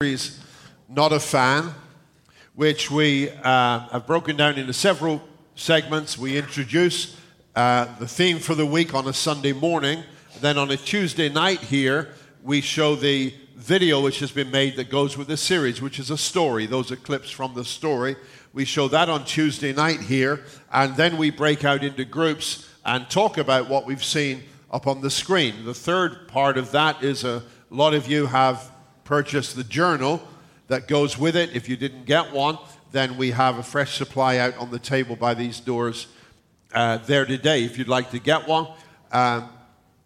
series, Not a Fan, which we uh, have broken down into several segments. We introduce uh, the theme for the week on a Sunday morning. Then on a Tuesday night here, we show the video which has been made that goes with the series, which is a story. Those are clips from the story. We show that on Tuesday night here, and then we break out into groups and talk about what we've seen up on the screen. The third part of that is a lot of you have purchase the journal that goes with it. If you didn't get one, then we have a fresh supply out on the table by these doors uh, there today. If you'd like to get one, um,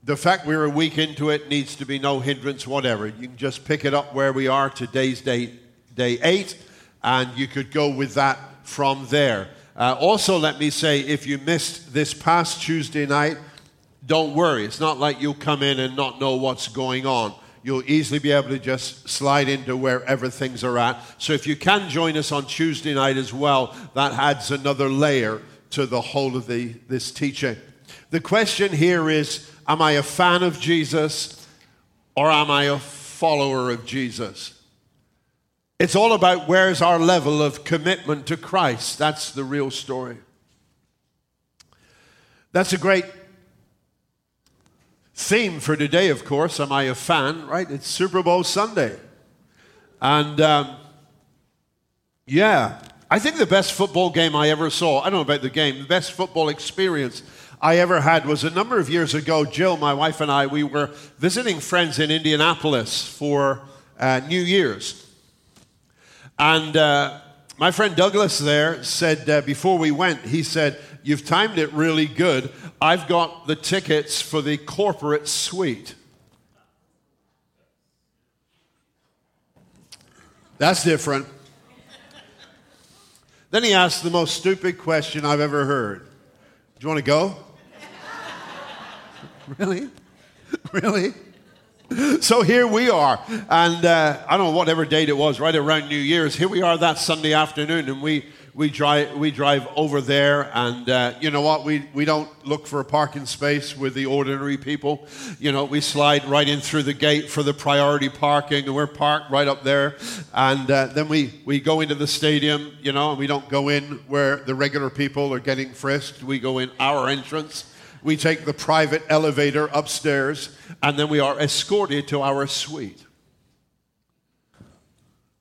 the fact we're a week into it needs to be no hindrance whatever. You can just pick it up where we are. Today's day, day eight, and you could go with that from there. Uh, also, let me say if you missed this past Tuesday night, don't worry. It's not like you'll come in and not know what's going on you'll easily be able to just slide into wherever things are at. So if you can join us on Tuesday night as well, that adds another layer to the whole of the, this teaching. The question here is Am I a fan of Jesus or am I a follower of Jesus? It's all about where's our level of commitment to Christ. That's the real story. That's a great theme for today, of course. Am I a fan? Right? It's Super Bowl Sunday. And um, yeah, I think the best football game I ever saw, I don't know about the game, the best football experience I ever had was a number of years ago. Jill, my wife, and I, we were visiting friends in Indianapolis for uh, New Year's. And uh, my friend Douglas there said, uh, before we went, he said, You've timed it really good. I've got the tickets for the corporate suite. That's different. Then he asked the most stupid question I've ever heard. Do you want to go? really? Really? so here we are. And uh, I don't know whatever date it was, right around New Year's. Here we are that Sunday afternoon, and we, we, drive, we drive over there. And uh, you know what? We, we don't look for a parking space with the ordinary people. You know, we slide right in through the gate for the priority parking, and we're parked right up there. And uh, then we, we go into the stadium, you know, and we don't go in where the regular people are getting frisked. We go in our entrance we take the private elevator upstairs, and then we are escorted to our suite.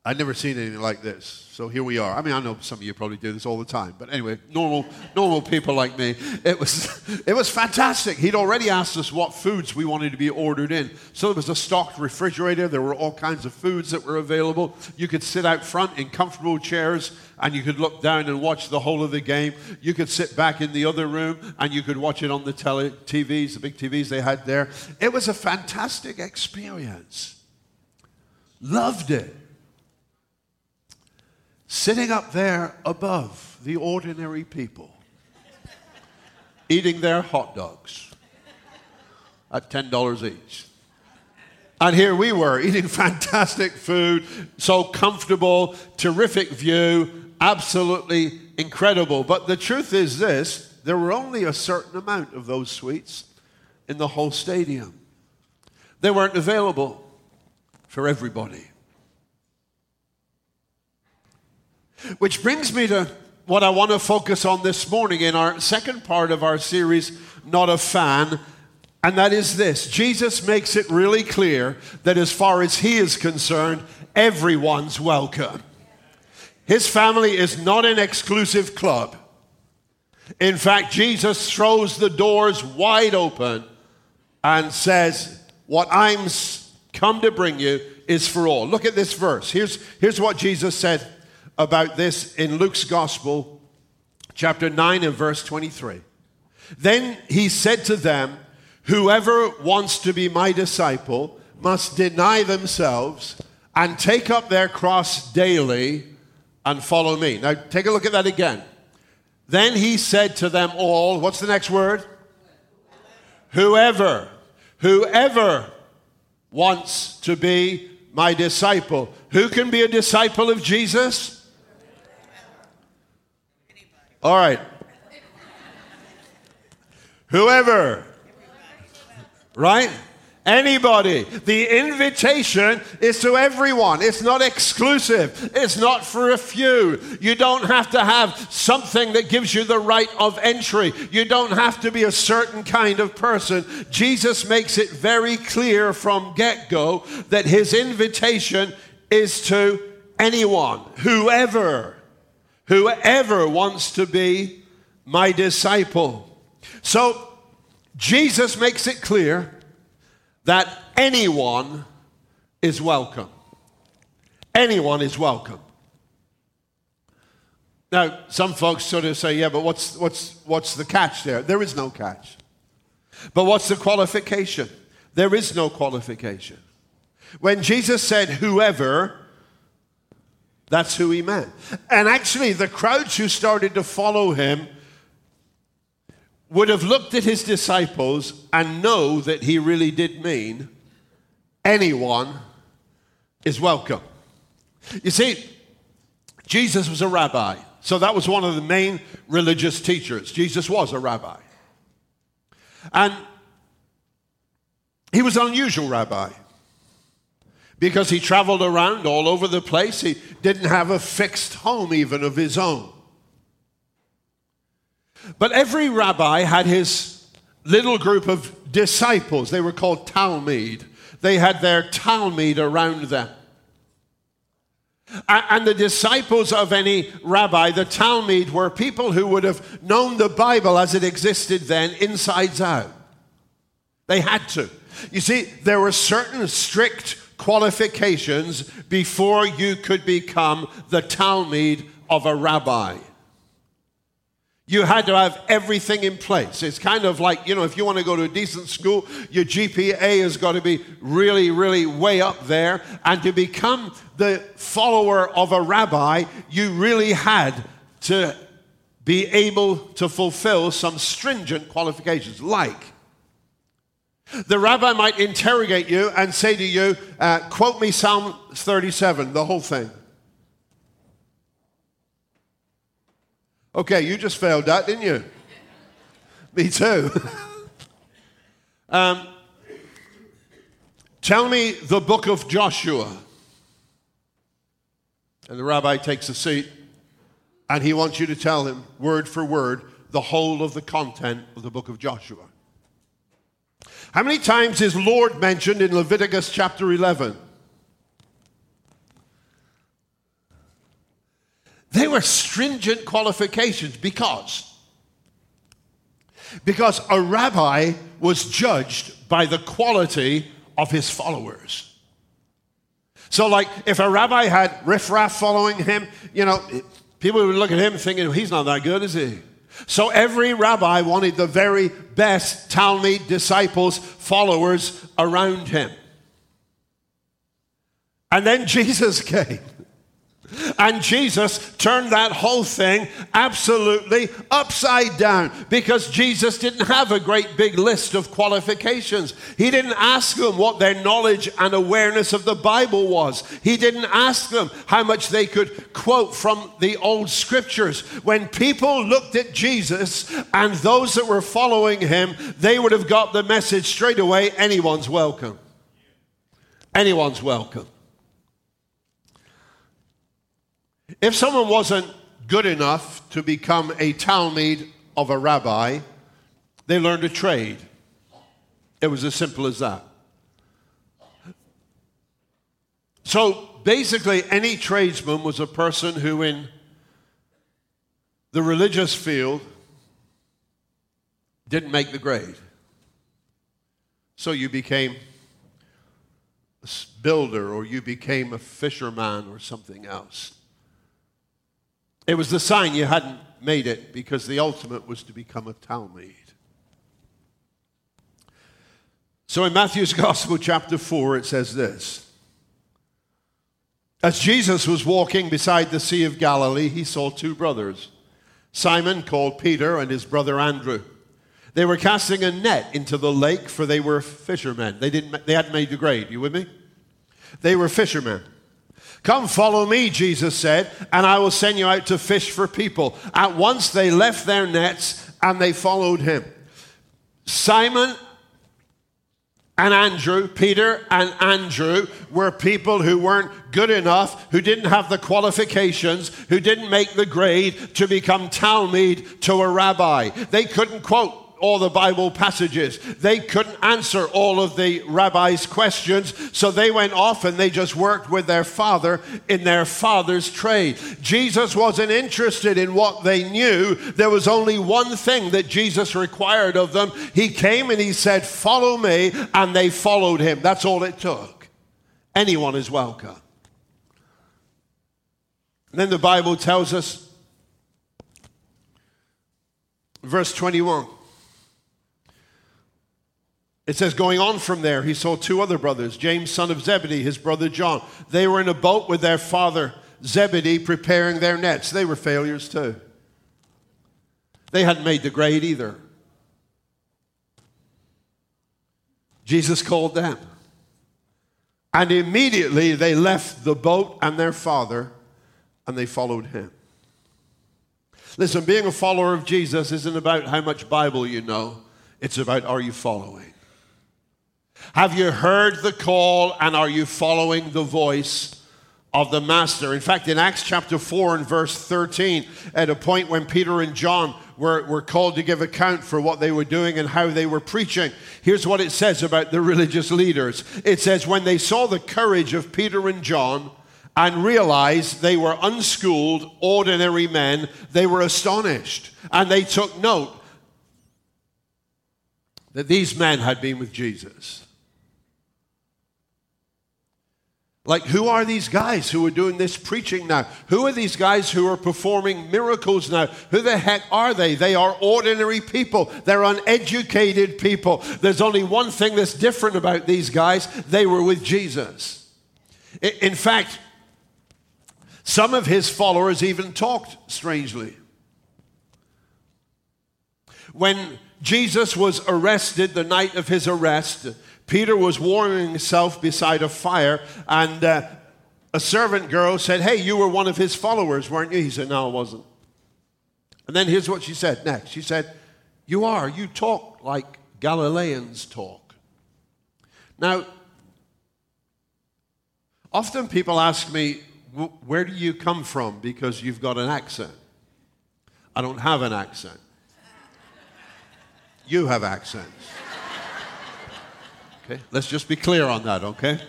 I'd never seen anything like this. So here we are. I mean, I know some of you probably do this all the time, but anyway, normal, normal people like me. It was, it was fantastic. He'd already asked us what foods we wanted to be ordered in. So there was a stocked refrigerator. There were all kinds of foods that were available. You could sit out front in comfortable chairs and you could look down and watch the whole of the game. You could sit back in the other room and you could watch it on the tele- TVs, the big TVs they had there. It was a fantastic experience. Loved it sitting up there above the ordinary people, eating their hot dogs at $10 each. And here we were eating fantastic food, so comfortable, terrific view, absolutely incredible. But the truth is this there were only a certain amount of those suites in the whole stadium. They weren't available for everybody. Which brings me to what I want to focus on this morning in our second part of our series, Not a Fan, and that is this Jesus makes it really clear that as far as he is concerned, everyone's welcome. His family is not an exclusive club. In fact, Jesus throws the doors wide open and says, What I'm come to bring you is for all. Look at this verse. Here's, here's what Jesus said about this in Luke's Gospel, chapter 9 and verse 23. Then he said to them, Whoever wants to be my disciple must deny themselves and take up their cross daily and follow me. Now, take a look at that again. Then he said to them all, What's the next word? Whoever, whoever wants to be my disciple. Who can be a disciple of Jesus? All right. Whoever. Right? Anybody. The invitation is to everyone. It's not exclusive. It's not for a few. You don't have to have something that gives you the right of entry. You don't have to be a certain kind of person. Jesus makes it very clear from get go that his invitation is to anyone, whoever, whoever wants to be my disciple. So Jesus makes it clear that anyone is welcome. Anyone is welcome. Now, some folks sort of say, yeah, but what's, what's, what's the catch there? There is no catch. But what's the qualification? There is no qualification. When Jesus said whoever, that's who he meant. And actually, the crowds who started to follow him would have looked at his disciples and know that he really did mean anyone is welcome. You see, Jesus was a rabbi, so that was one of the main religious teachers. Jesus was a rabbi. And he was an unusual rabbi because he traveled around all over the place. He didn't have a fixed home, even of his own. But every rabbi had his little group of disciples. They were called Talmud. They had their Talmud around them. And the disciples of any rabbi, the Talmud, were people who would have known the Bible as it existed then, insides out. They had to. You see, there were certain strict qualifications before you could become the Talmud of a rabbi you had to have everything in place. It's kind of like, you know, if you want to go to a decent school, your GPA has got to be really, really way up there. And to become the follower of a rabbi, you really had to be able to fulfill some stringent qualifications, like the rabbi might interrogate you and say to you, uh, quote me Psalm 37, the whole thing. Okay, you just failed that, didn't you? Me too. um, tell me the book of Joshua. And the rabbi takes a seat and he wants you to tell him, word for word, the whole of the content of the book of Joshua. How many times is Lord mentioned in Leviticus chapter 11? They were stringent qualifications because because a rabbi was judged by the quality of his followers. So, like, if a rabbi had riffraff following him, you know, people would look at him thinking, he's not that good, is he? So, every rabbi wanted the very best Talmud disciples, followers around him. And then Jesus came. And Jesus turned that whole thing absolutely upside down because Jesus didn't have a great big list of qualifications. He didn't ask them what their knowledge and awareness of the Bible was. He didn't ask them how much they could quote from the old scriptures. When people looked at Jesus and those that were following him, they would have got the message straight away anyone's welcome. Anyone's welcome. If someone wasn't good enough to become a Talmud of a rabbi, they learned a trade. It was as simple as that. So basically, any tradesman was a person who, in the religious field, didn't make the grade. So you became a builder or you became a fisherman or something else. It was the sign you hadn't made it because the ultimate was to become a Talmud. So in Matthew's Gospel, chapter 4, it says this As Jesus was walking beside the Sea of Galilee, he saw two brothers Simon, called Peter, and his brother Andrew. They were casting a net into the lake, for they were fishermen. They, didn't, they hadn't made the grade. You with me? They were fishermen. Come follow me, Jesus said, and I will send you out to fish for people. At once they left their nets and they followed him. Simon and Andrew, Peter and Andrew, were people who weren't good enough, who didn't have the qualifications, who didn't make the grade to become Talmud to a rabbi. They couldn't quote all the Bible passages. They couldn't answer all of the rabbi's questions, so they went off and they just worked with their father in their father's trade. Jesus wasn't interested in what they knew. There was only one thing that Jesus required of them. He came and he said, Follow me, and they followed him. That's all it took. Anyone is welcome. And then the Bible tells us, verse 21. It says, going on from there, he saw two other brothers, James, son of Zebedee, his brother John. They were in a boat with their father Zebedee preparing their nets. They were failures too. They hadn't made the grade either. Jesus called them. And immediately they left the boat and their father and they followed him. Listen, being a follower of Jesus isn't about how much Bible you know, it's about are you following? Have you heard the call and are you following the voice of the Master? In fact, in Acts chapter 4 and verse 13, at a point when Peter and John were, were called to give account for what they were doing and how they were preaching, here's what it says about the religious leaders it says, When they saw the courage of Peter and John, and realized they were unschooled, ordinary men, they were astonished. And they took note that these men had been with Jesus. Like, who are these guys who are doing this preaching now? Who are these guys who are performing miracles now? Who the heck are they? They are ordinary people. They're uneducated people. There's only one thing that's different about these guys they were with Jesus. In fact, some of his followers even talked strangely. When Jesus was arrested the night of his arrest, Peter was warming himself beside a fire, and uh, a servant girl said, Hey, you were one of his followers, weren't you? He said, No, I wasn't. And then here's what she said next. She said, You are. You talk like Galileans talk. Now, often people ask me, Where do you come from? Because you've got an accent. I don't have an accent. You have accents. Okay? Let's just be clear on that, okay?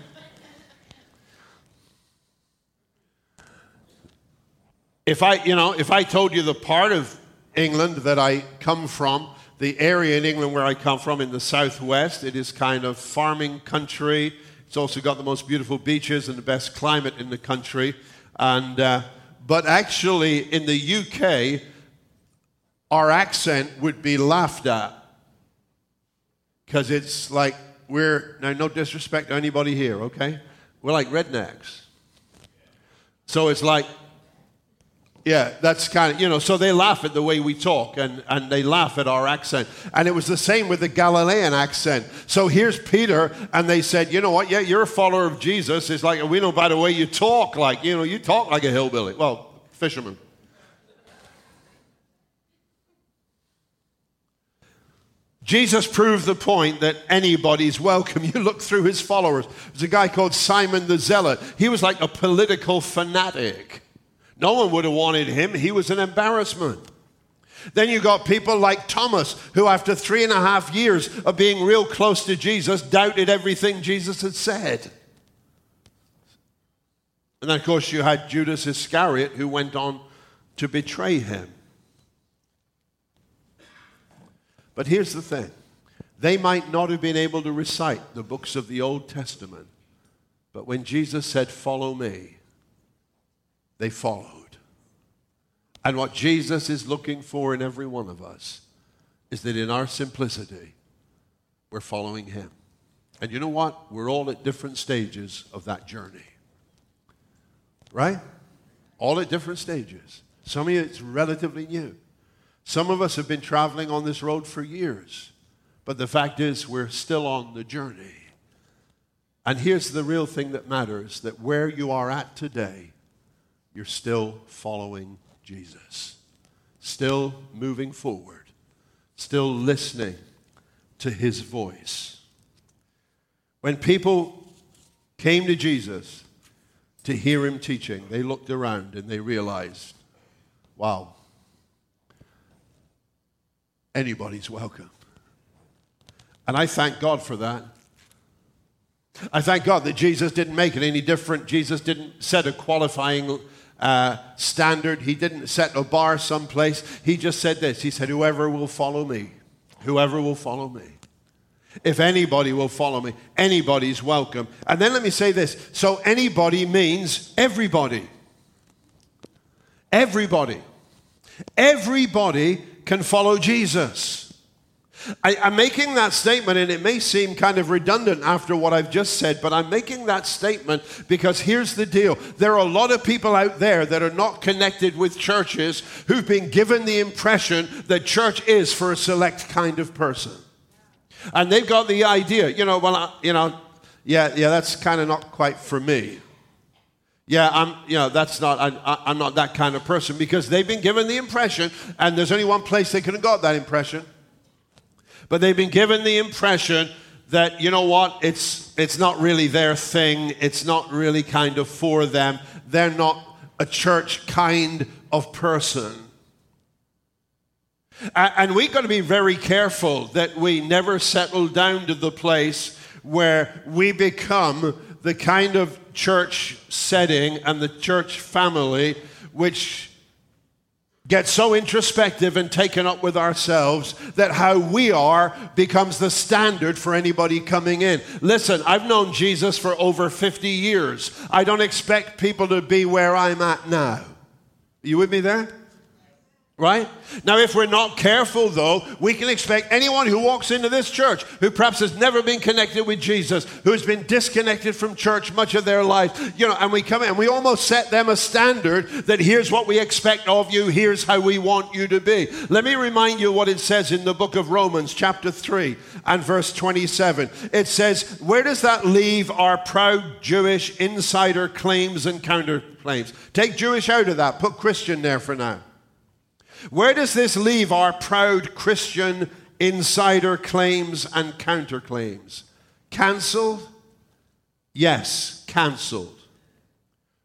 If I, you know, if I told you the part of England that I come from, the area in England where I come from in the southwest, it is kind of farming country. It's also got the most beautiful beaches and the best climate in the country. And, uh, but actually, in the UK, our accent would be laughed at because it's like we're, now, no disrespect to anybody here, okay? We're like rednecks. So it's like, yeah, that's kind of, you know, so they laugh at the way we talk and, and they laugh at our accent. And it was the same with the Galilean accent. So here's Peter, and they said, you know what, yeah, you're a follower of Jesus. It's like, we know by the way you talk, like, you know, you talk like a hillbilly. Well, fisherman. Jesus proved the point that anybody's welcome. You look through his followers. There's a guy called Simon the Zealot. He was like a political fanatic. No one would have wanted him. He was an embarrassment. Then you got people like Thomas, who, after three and a half years of being real close to Jesus, doubted everything Jesus had said. And then, of course, you had Judas Iscariot, who went on to betray him. But here's the thing they might not have been able to recite the books of the Old Testament, but when Jesus said, Follow me, they followed. And what Jesus is looking for in every one of us is that in our simplicity, we're following Him. And you know what? We're all at different stages of that journey. Right? All at different stages. Some of you, it's relatively new. Some of us have been traveling on this road for years, but the fact is, we're still on the journey. And here's the real thing that matters that where you are at today, you're still following Jesus, still moving forward, still listening to his voice. When people came to Jesus to hear him teaching, they looked around and they realized, wow, anybody's welcome. And I thank God for that. I thank God that Jesus didn't make it any different. Jesus didn't set a qualifying uh, standard. He didn't set a bar someplace. He just said this He said, Whoever will follow me, whoever will follow me. If anybody will follow me, anybody's welcome. And then let me say this so anybody means everybody. Everybody. Everybody can follow Jesus. I, am making that statement, and it may seem kind of redundant after what I've just said, but I'm making that statement because here's the deal. There are a lot of people out there that are not connected with churches who've been given the impression that church is for a select kind of person. And they've got the idea, you know, well, I, you know, yeah, yeah, that's kind of not quite for me. Yeah, I'm, you know, that's not, I, I'm not that kind of person because they've been given the impression, and there's only one place they could have got that impression but they've been given the impression that, you know what, it's, it's not really their thing, it's not really kind of for them, they're not a church kind of person. And we've got to be very careful that we never settle down to the place where we become the kind of church setting and the church family which get so introspective and taken up with ourselves that how we are becomes the standard for anybody coming in. Listen, I've known Jesus for over 50 years. I don't expect people to be where I'm at now. Are you with me there? Right? Now, if we're not careful, though, we can expect anyone who walks into this church who perhaps has never been connected with Jesus, who's been disconnected from church much of their life, you know, and we come in and we almost set them a standard that here's what we expect of you, here's how we want you to be. Let me remind you what it says in the book of Romans, chapter 3 and verse 27. It says, Where does that leave our proud Jewish insider claims and counterclaims? Take Jewish out of that, put Christian there for now. Where does this leave our proud Christian insider claims and counterclaims? Cancelled? Yes, cancelled.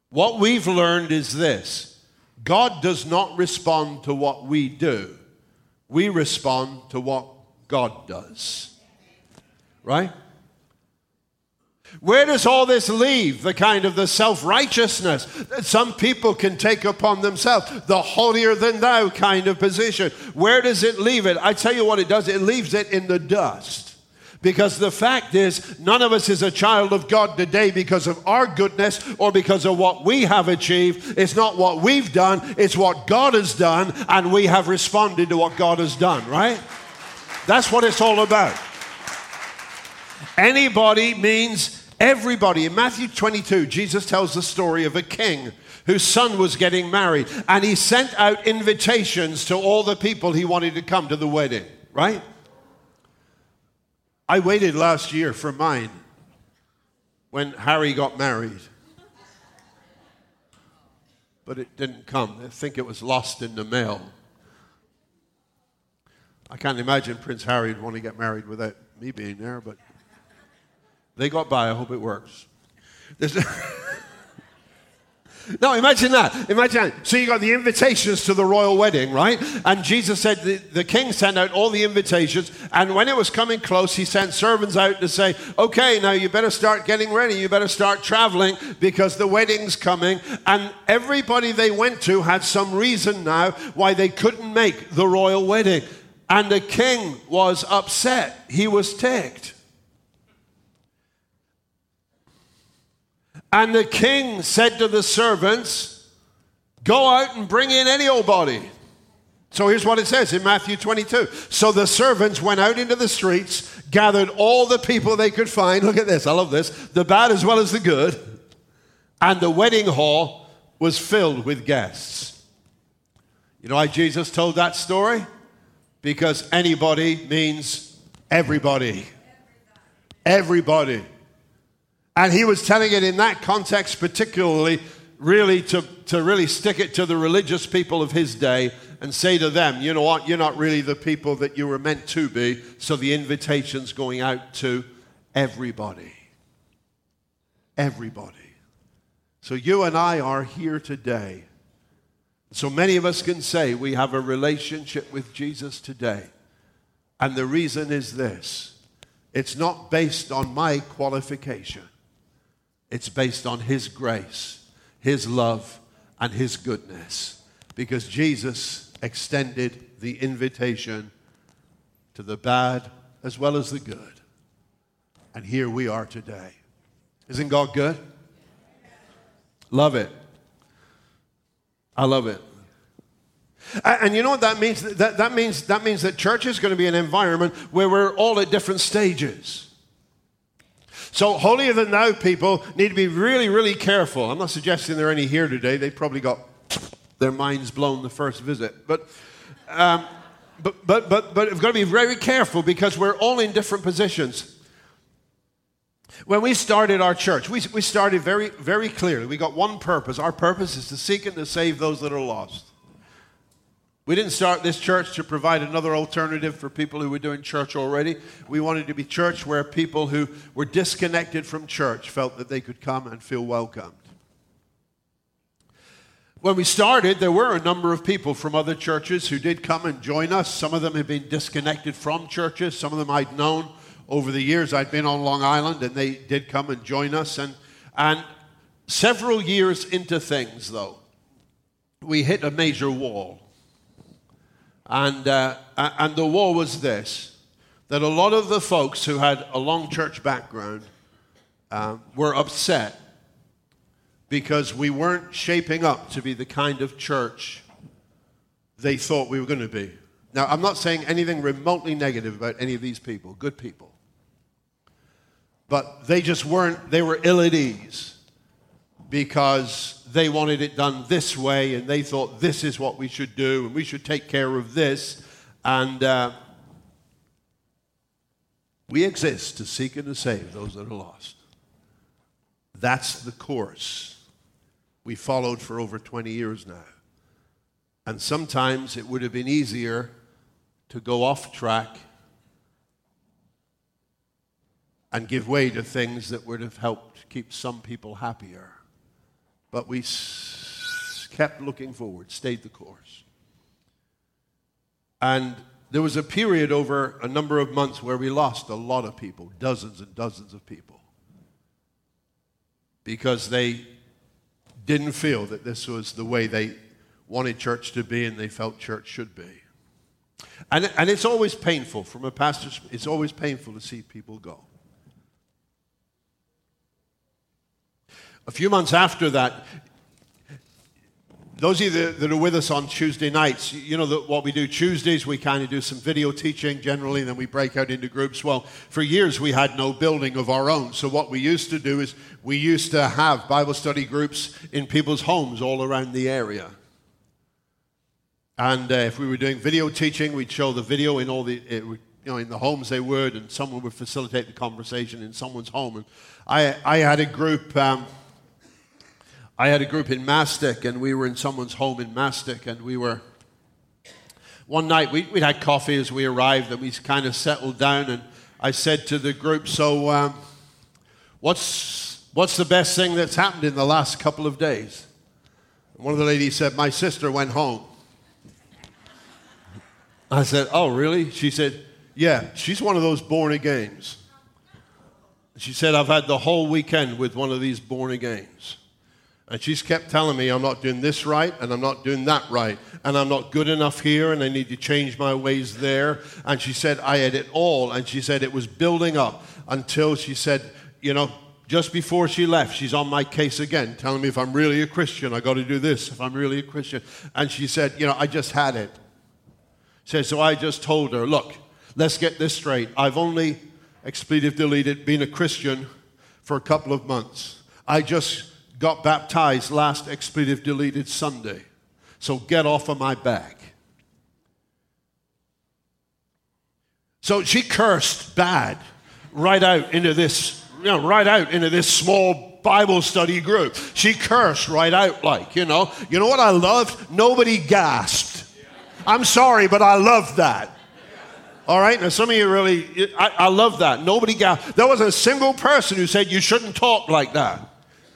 What we've learned is this God does not respond to what we do, we respond to what God does. Right? Where does all this leave the kind of the self-righteousness that some people can take upon themselves, the holier than thou kind of position? Where does it leave it? I tell you what it does, it leaves it in the dust. Because the fact is, none of us is a child of God today because of our goodness or because of what we have achieved. It's not what we've done, it's what God has done, and we have responded to what God has done, right? That's what it's all about. Anybody means everybody. In Matthew 22, Jesus tells the story of a king whose son was getting married, and he sent out invitations to all the people he wanted to come to the wedding, right? I waited last year for mine when Harry got married. But it didn't come. I think it was lost in the mail. I can't imagine Prince Harry would want to get married without me being there, but they got by. I hope it works. no, imagine that. Imagine that. So you got the invitations to the royal wedding, right? And Jesus said the, the king sent out all the invitations. And when it was coming close, he sent servants out to say, okay, now you better start getting ready. You better start traveling because the wedding's coming. And everybody they went to had some reason now why they couldn't make the royal wedding. And the king was upset. He was ticked. And the king said to the servants, Go out and bring in any old body. So here's what it says in Matthew 22. So the servants went out into the streets, gathered all the people they could find. Look at this, I love this. The bad as well as the good. And the wedding hall was filled with guests. You know why Jesus told that story? Because anybody means everybody. Everybody. And he was telling it in that context, particularly, really to, to really stick it to the religious people of his day and say to them, you know what, you're not really the people that you were meant to be, so the invitation's going out to everybody. everybody. So you and I are here today. So many of us can say we have a relationship with Jesus today. And the reason is this it's not based on my qualification, it's based on His grace, His love, and His goodness. Because Jesus extended the invitation to the bad as well as the good. And here we are today. Isn't God good? Love it. I love it. And you know what that means? That, that means? that means that church is going to be an environment where we're all at different stages. So, holier than thou people need to be really, really careful. I'm not suggesting there are any here today. They probably got their minds blown the first visit. But, um, but, but, but, but we've got to be very careful because we're all in different positions. When we started our church, we, we started very, very clearly. We got one purpose. Our purpose is to seek and to save those that are lost. We didn't start this church to provide another alternative for people who were doing church already. We wanted to be church where people who were disconnected from church felt that they could come and feel welcomed. When we started, there were a number of people from other churches who did come and join us. Some of them had been disconnected from churches, some of them I'd known over the years I'd been on Long Island, and they did come and join us. And, and several years into things, though, we hit a major wall. And, uh, and the war was this that a lot of the folks who had a long church background uh, were upset because we weren't shaping up to be the kind of church they thought we were going to be. Now, I'm not saying anything remotely negative about any of these people, good people. But they just weren't, they were ill at ease because they wanted it done this way and they thought this is what we should do and we should take care of this. And uh, we exist to seek and to save those that are lost. That's the course we followed for over 20 years now. And sometimes it would have been easier to go off track and give way to things that would have helped keep some people happier. But we s- kept looking forward, stayed the course. And there was a period over a number of months where we lost a lot of people, dozens and dozens of people, because they didn't feel that this was the way they wanted church to be and they felt church should be. And, and it's always painful from a pastor's, it's always painful to see people go. A few months after that, those of you that are with us on Tuesday nights, you know that what we do Tuesdays, we kind of do some video teaching generally, and then we break out into groups. Well, for years we had no building of our own. So what we used to do is we used to have Bible study groups in people's homes all around the area. And uh, if we were doing video teaching, we'd show the video in all the, it, you know, in the homes they would, and someone would facilitate the conversation in someone's home. And I, I had a group. Um, I had a group in Mastic, and we were in someone's home in Mastic, and we were. One night we, would had coffee as we arrived, and we kind of settled down. And I said to the group, "So, um, what's what's the best thing that's happened in the last couple of days?" And one of the ladies said, "My sister went home." I said, "Oh, really?" She said, "Yeah, she's one of those born agains." She said, "I've had the whole weekend with one of these born agains." And she's kept telling me I'm not doing this right and I'm not doing that right. And I'm not good enough here and I need to change my ways there. And she said, I had it all. And she said it was building up until she said, you know, just before she left, she's on my case again, telling me if I'm really a Christian, I got to do this, if I'm really a Christian. And she said, you know, I just had it. Said, so I just told her, look, let's get this straight. I've only, expletive deleted, been a Christian for a couple of months. I just got baptized last expletive deleted Sunday. So get off of my back. So she cursed bad right out into this, you know, right out into this small Bible study group. She cursed right out, like, you know. You know what I loved? Nobody gasped. I'm sorry, but I loved that. All right, now some of you really, I, I love that. Nobody got, there was a single person who said you shouldn't talk like that.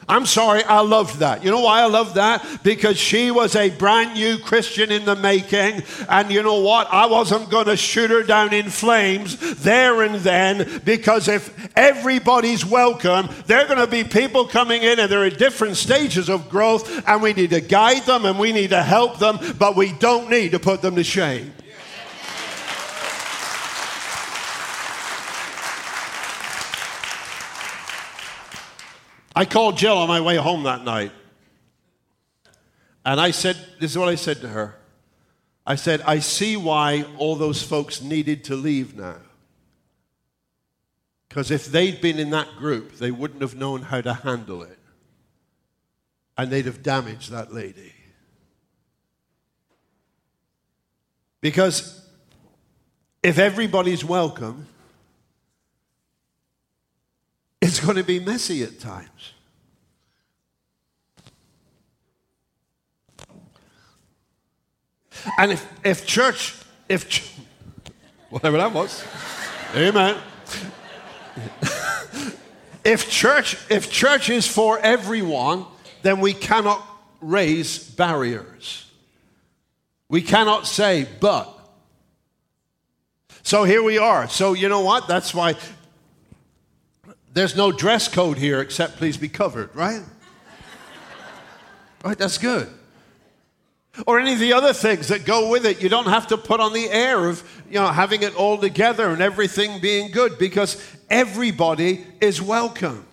I'm sorry, I loved that. You know why I loved that? Because she was a brand new Christian in the making. And you know what? I wasn't going to shoot her down in flames there and then because if everybody's welcome, there are going to be people coming in and they're at different stages of growth and we need to guide them and we need to help them, but we don't need to put them to shame. I called Jill on my way home that night. And I said, This is what I said to her. I said, I see why all those folks needed to leave now. Because if they'd been in that group, they wouldn't have known how to handle it. And they'd have damaged that lady. Because if everybody's welcome, it's going to be messy at times. And if, if church, if, ch- whatever that was, amen. if church, if church is for everyone, then we cannot raise barriers. We cannot say, but. So here we are. So you know what? That's why there's no dress code here except please be covered, right? right, that's good. Or any of the other things that go with it. You don't have to put on the air of, you know, having it all together and everything being good because everybody is welcome.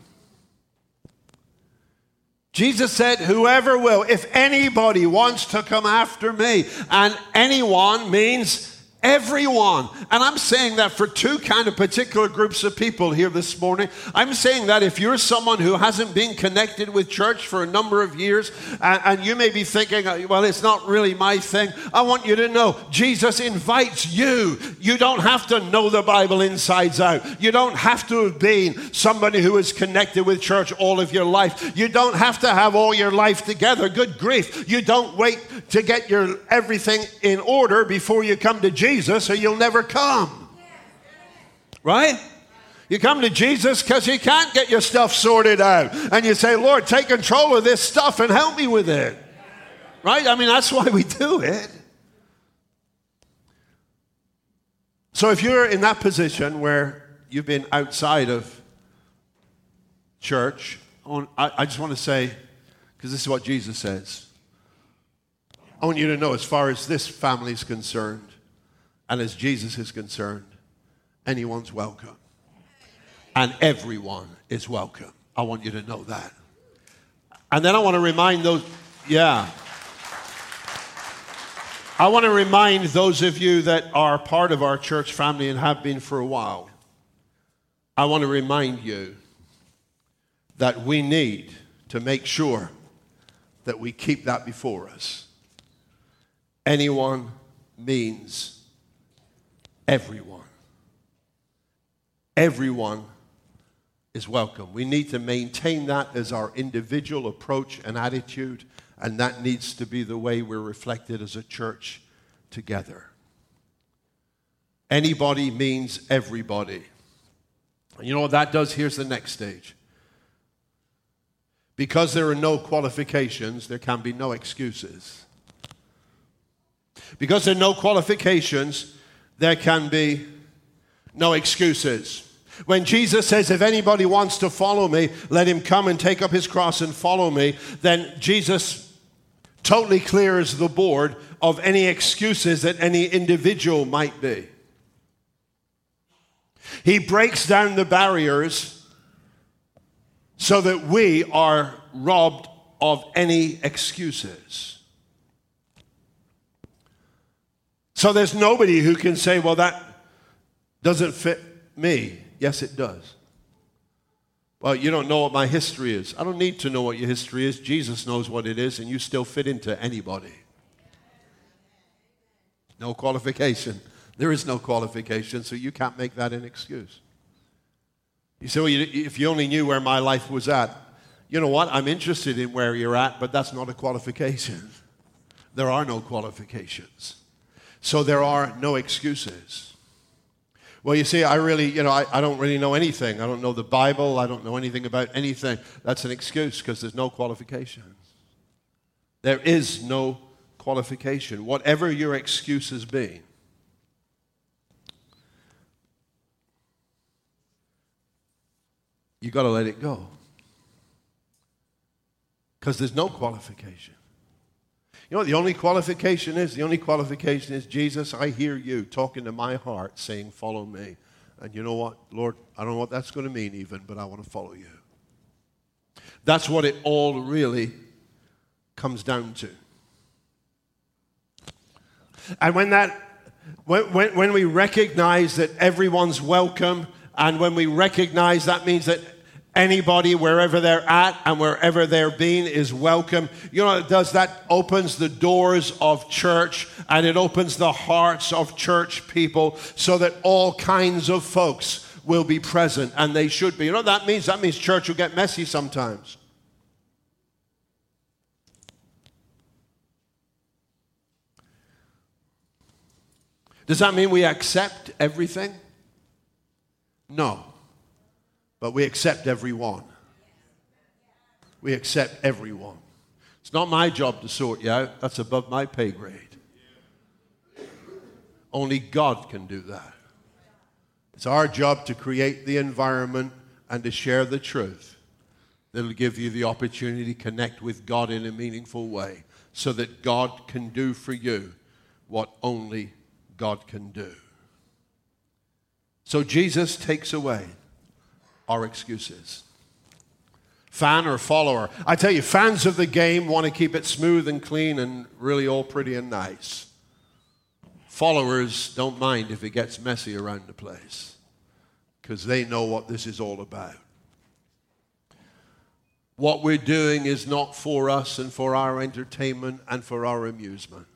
Jesus said, Whoever will, if anybody wants to come after me, and anyone means Everyone. And I'm saying that for two kind of particular groups of people here this morning. I'm saying that if you're someone who hasn't been connected with church for a number of years, and, and, you may be thinking, uh, well, it's not really my thing, I want you to know Jesus invites you. You don't have to know the Bible insides out. You don't have to have been somebody who is connected with church all of your life. You don't have to have all your life together. Good grief. You don't wait to get your everything in order before you come to Jesus. Jesus or you'll never come. Right? You come to Jesus because you can't get your stuff sorted out. And you say, Lord, take control of this stuff and help me with it. Right? I mean, that's why we do it. So if you're in that position where you've been outside of church, I just want to say, because this is what Jesus says. I want you to know, as far as this family is concerned, and as Jesus is concerned, anyone's welcome. And everyone is welcome. I want you to know that. And then I want to remind those, yeah. I want to remind those of you that are part of our church family and have been for a while. I want to remind you that we need to make sure that we keep that before us. Anyone means everyone. Everyone is welcome. We need to maintain that as our individual approach and attitude, and that needs to be the way we're reflected as a church together. Anybody means everybody. You know what that does? Here's the next stage. Because there are no qualifications, there can be no excuses. Because there are no qualifications, there can be no excuses. When Jesus says, If anybody wants to follow me, let him come and take up his cross and follow me, then Jesus totally clears the board of any excuses that any individual might be. He breaks down the barriers so that we are robbed of any excuses. So there's nobody who can say, well, that doesn't fit me. Yes, it does. Well, you don't know what my history is. I don't need to know what your history is. Jesus knows what it is, and you still fit into anybody. No qualification. There is no qualification, so you can't make that an excuse. You say, well, if you only knew where my life was at, you know what? I'm interested in where you're at, but that's not a qualification. There are no qualifications. So there are no excuses. Well, you see, I really, you know, I, I don't really know anything. I don't know the Bible. I don't know anything about anything. That's an excuse because there's no qualifications. There is no qualification. Whatever your excuses be, You've got to let it go because there's no qualification. You know what the only qualification is? The only qualification is Jesus, I hear you talking to my heart saying, Follow me. And you know what, Lord, I don't know what that's going to mean even, but I want to follow you. That's what it all really comes down to. And when that when, when, when we recognize that everyone's welcome, and when we recognize that means that Anybody, wherever they're at and wherever they're being, is welcome. You know, it does that opens the doors of church and it opens the hearts of church people so that all kinds of folks will be present and they should be. You know that means? That means church will get messy sometimes. Does that mean we accept everything? No. But we accept everyone. We accept everyone. It's not my job to sort you out, that's above my pay grade. Only God can do that. It's our job to create the environment and to share the truth that'll give you the opportunity to connect with God in a meaningful way so that God can do for you what only God can do. So Jesus takes away our excuses. Fan or follower. I tell you, fans of the game want to keep it smooth and clean and really all pretty and nice. Followers don't mind if it gets messy around the place because they know what this is all about. What we're doing is not for us and for our entertainment and for our amusement.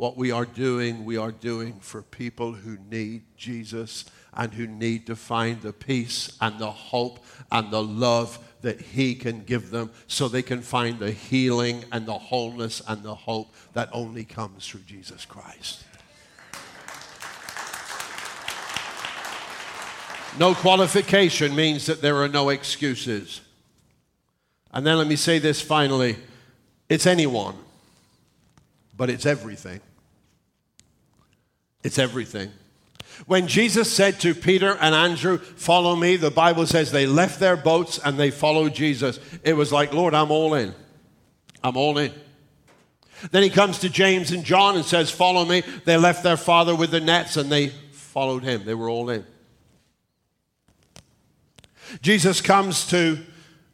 What we are doing, we are doing for people who need Jesus and who need to find the peace and the hope and the love that He can give them so they can find the healing and the wholeness and the hope that only comes through Jesus Christ. No qualification means that there are no excuses. And then let me say this finally it's anyone, but it's everything. It's everything. When Jesus said to Peter and Andrew, Follow me, the Bible says they left their boats and they followed Jesus. It was like, Lord, I'm all in. I'm all in. Then he comes to James and John and says, Follow me. They left their father with the nets and they followed him. They were all in. Jesus comes to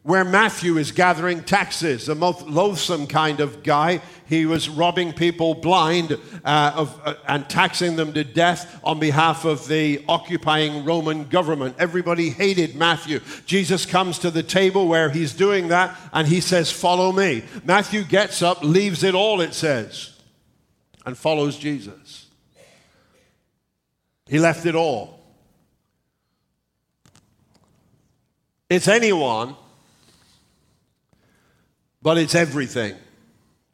where Matthew is gathering taxes, a most loathsome kind of guy. He was robbing people blind uh, of, uh, and taxing them to death on behalf of the occupying Roman government. Everybody hated Matthew. Jesus comes to the table where he's doing that and he says, Follow me. Matthew gets up, leaves it all, it says, and follows Jesus. He left it all. It's anyone but it's everything.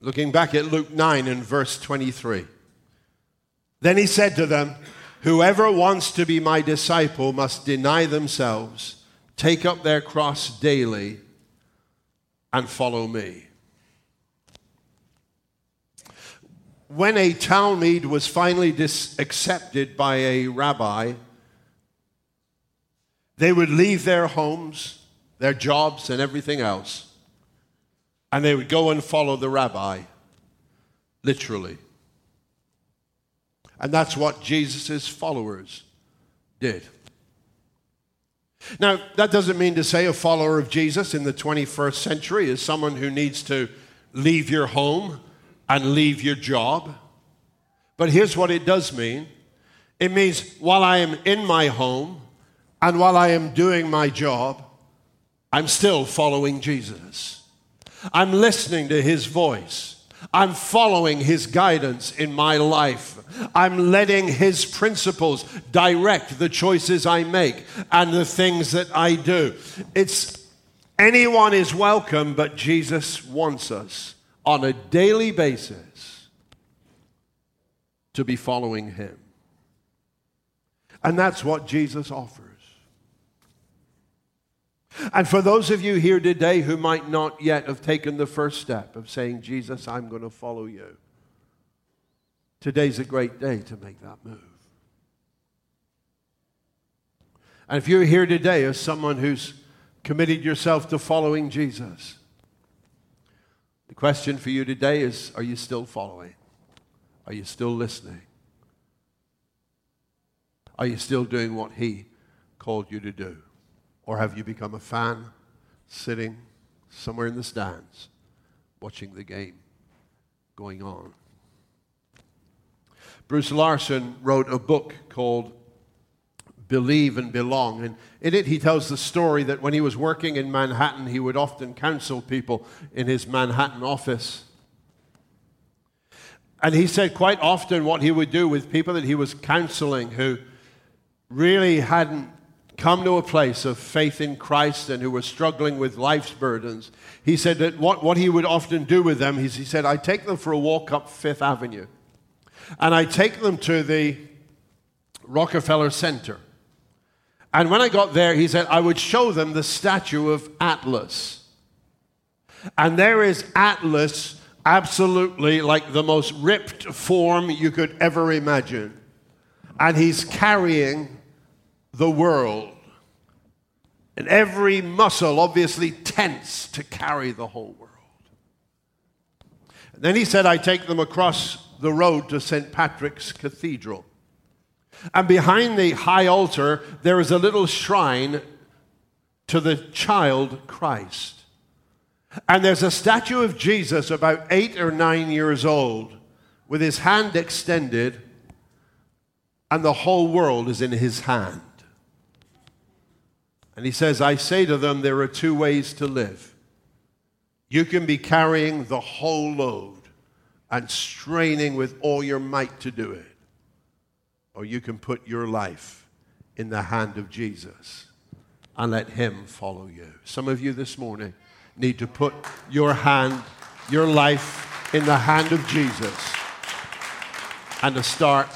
Looking back at Luke 9 and verse 23. Then he said to them, Whoever wants to be my disciple must deny themselves, take up their cross daily, and follow me. When a talmid was finally dis- accepted by a rabbi, they would leave their homes, their jobs, and everything else and they would go and follow the rabbi, literally. And that's what Jesus' followers did. Now, that doesn't mean to say a follower of Jesus in the 21st century is someone who needs to leave your home and leave your job. But here's what it does mean it means while I am in my home and while I am doing my job, I'm still following Jesus. I'm listening to His voice. I'm following His guidance in my life. I'm letting His principles direct the choices I make and the things that I do. It's anyone is welcome, but Jesus wants us on a daily basis to be following Him. And that's what Jesus offers. And for those of you here today who might not yet have taken the first step of saying, Jesus, I'm going to follow you, today's a great day to make that move. And if you're here today as someone who's committed yourself to following Jesus, the question for you today is Are you still following? Are you still listening? Are you still doing what He called you to do? Or have you become a fan sitting somewhere in the stands watching the game going on? Bruce Larson wrote a book called Believe and Belong. And in it, he tells the story that when he was working in Manhattan, he would often counsel people in his Manhattan office. And he said quite often what he would do with people that he was counseling who really hadn't come to a place of faith in Christ and who were struggling with life's burdens, he said that what, what he would often do with them is he said, I take them for a walk up Fifth Avenue. And I take them to the Rockefeller Center. And when I got there, he said, I would show them the statue of Atlas. And there is Atlas absolutely like the most ripped form you could ever imagine. And he's carrying the world. And every muscle obviously tense to carry the whole world. And then he said, I take them across the road to St. Patrick's Cathedral. And behind the high altar, there is a little shrine to the child Christ. And there's a statue of Jesus about eight or nine years old with his hand extended, and the whole world is in his hand. And he says, I say to them, there are two ways to live. You can be carrying the whole load and straining with all your might to do it, or you can put your life in the hand of Jesus and let him follow you. Some of you this morning need to put your hand, your life in the hand of Jesus and to start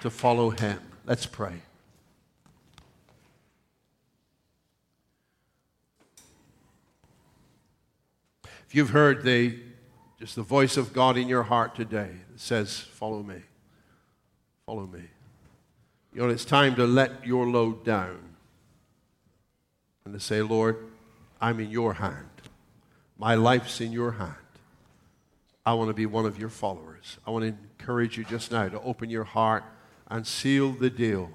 to follow him. Let's pray. You've heard the just the voice of God in your heart today that says, Follow me, follow me. You know, it's time to let your load down and to say, Lord, I'm in your hand. My life's in your hand. I want to be one of your followers. I want to encourage you just now to open your heart and seal the deal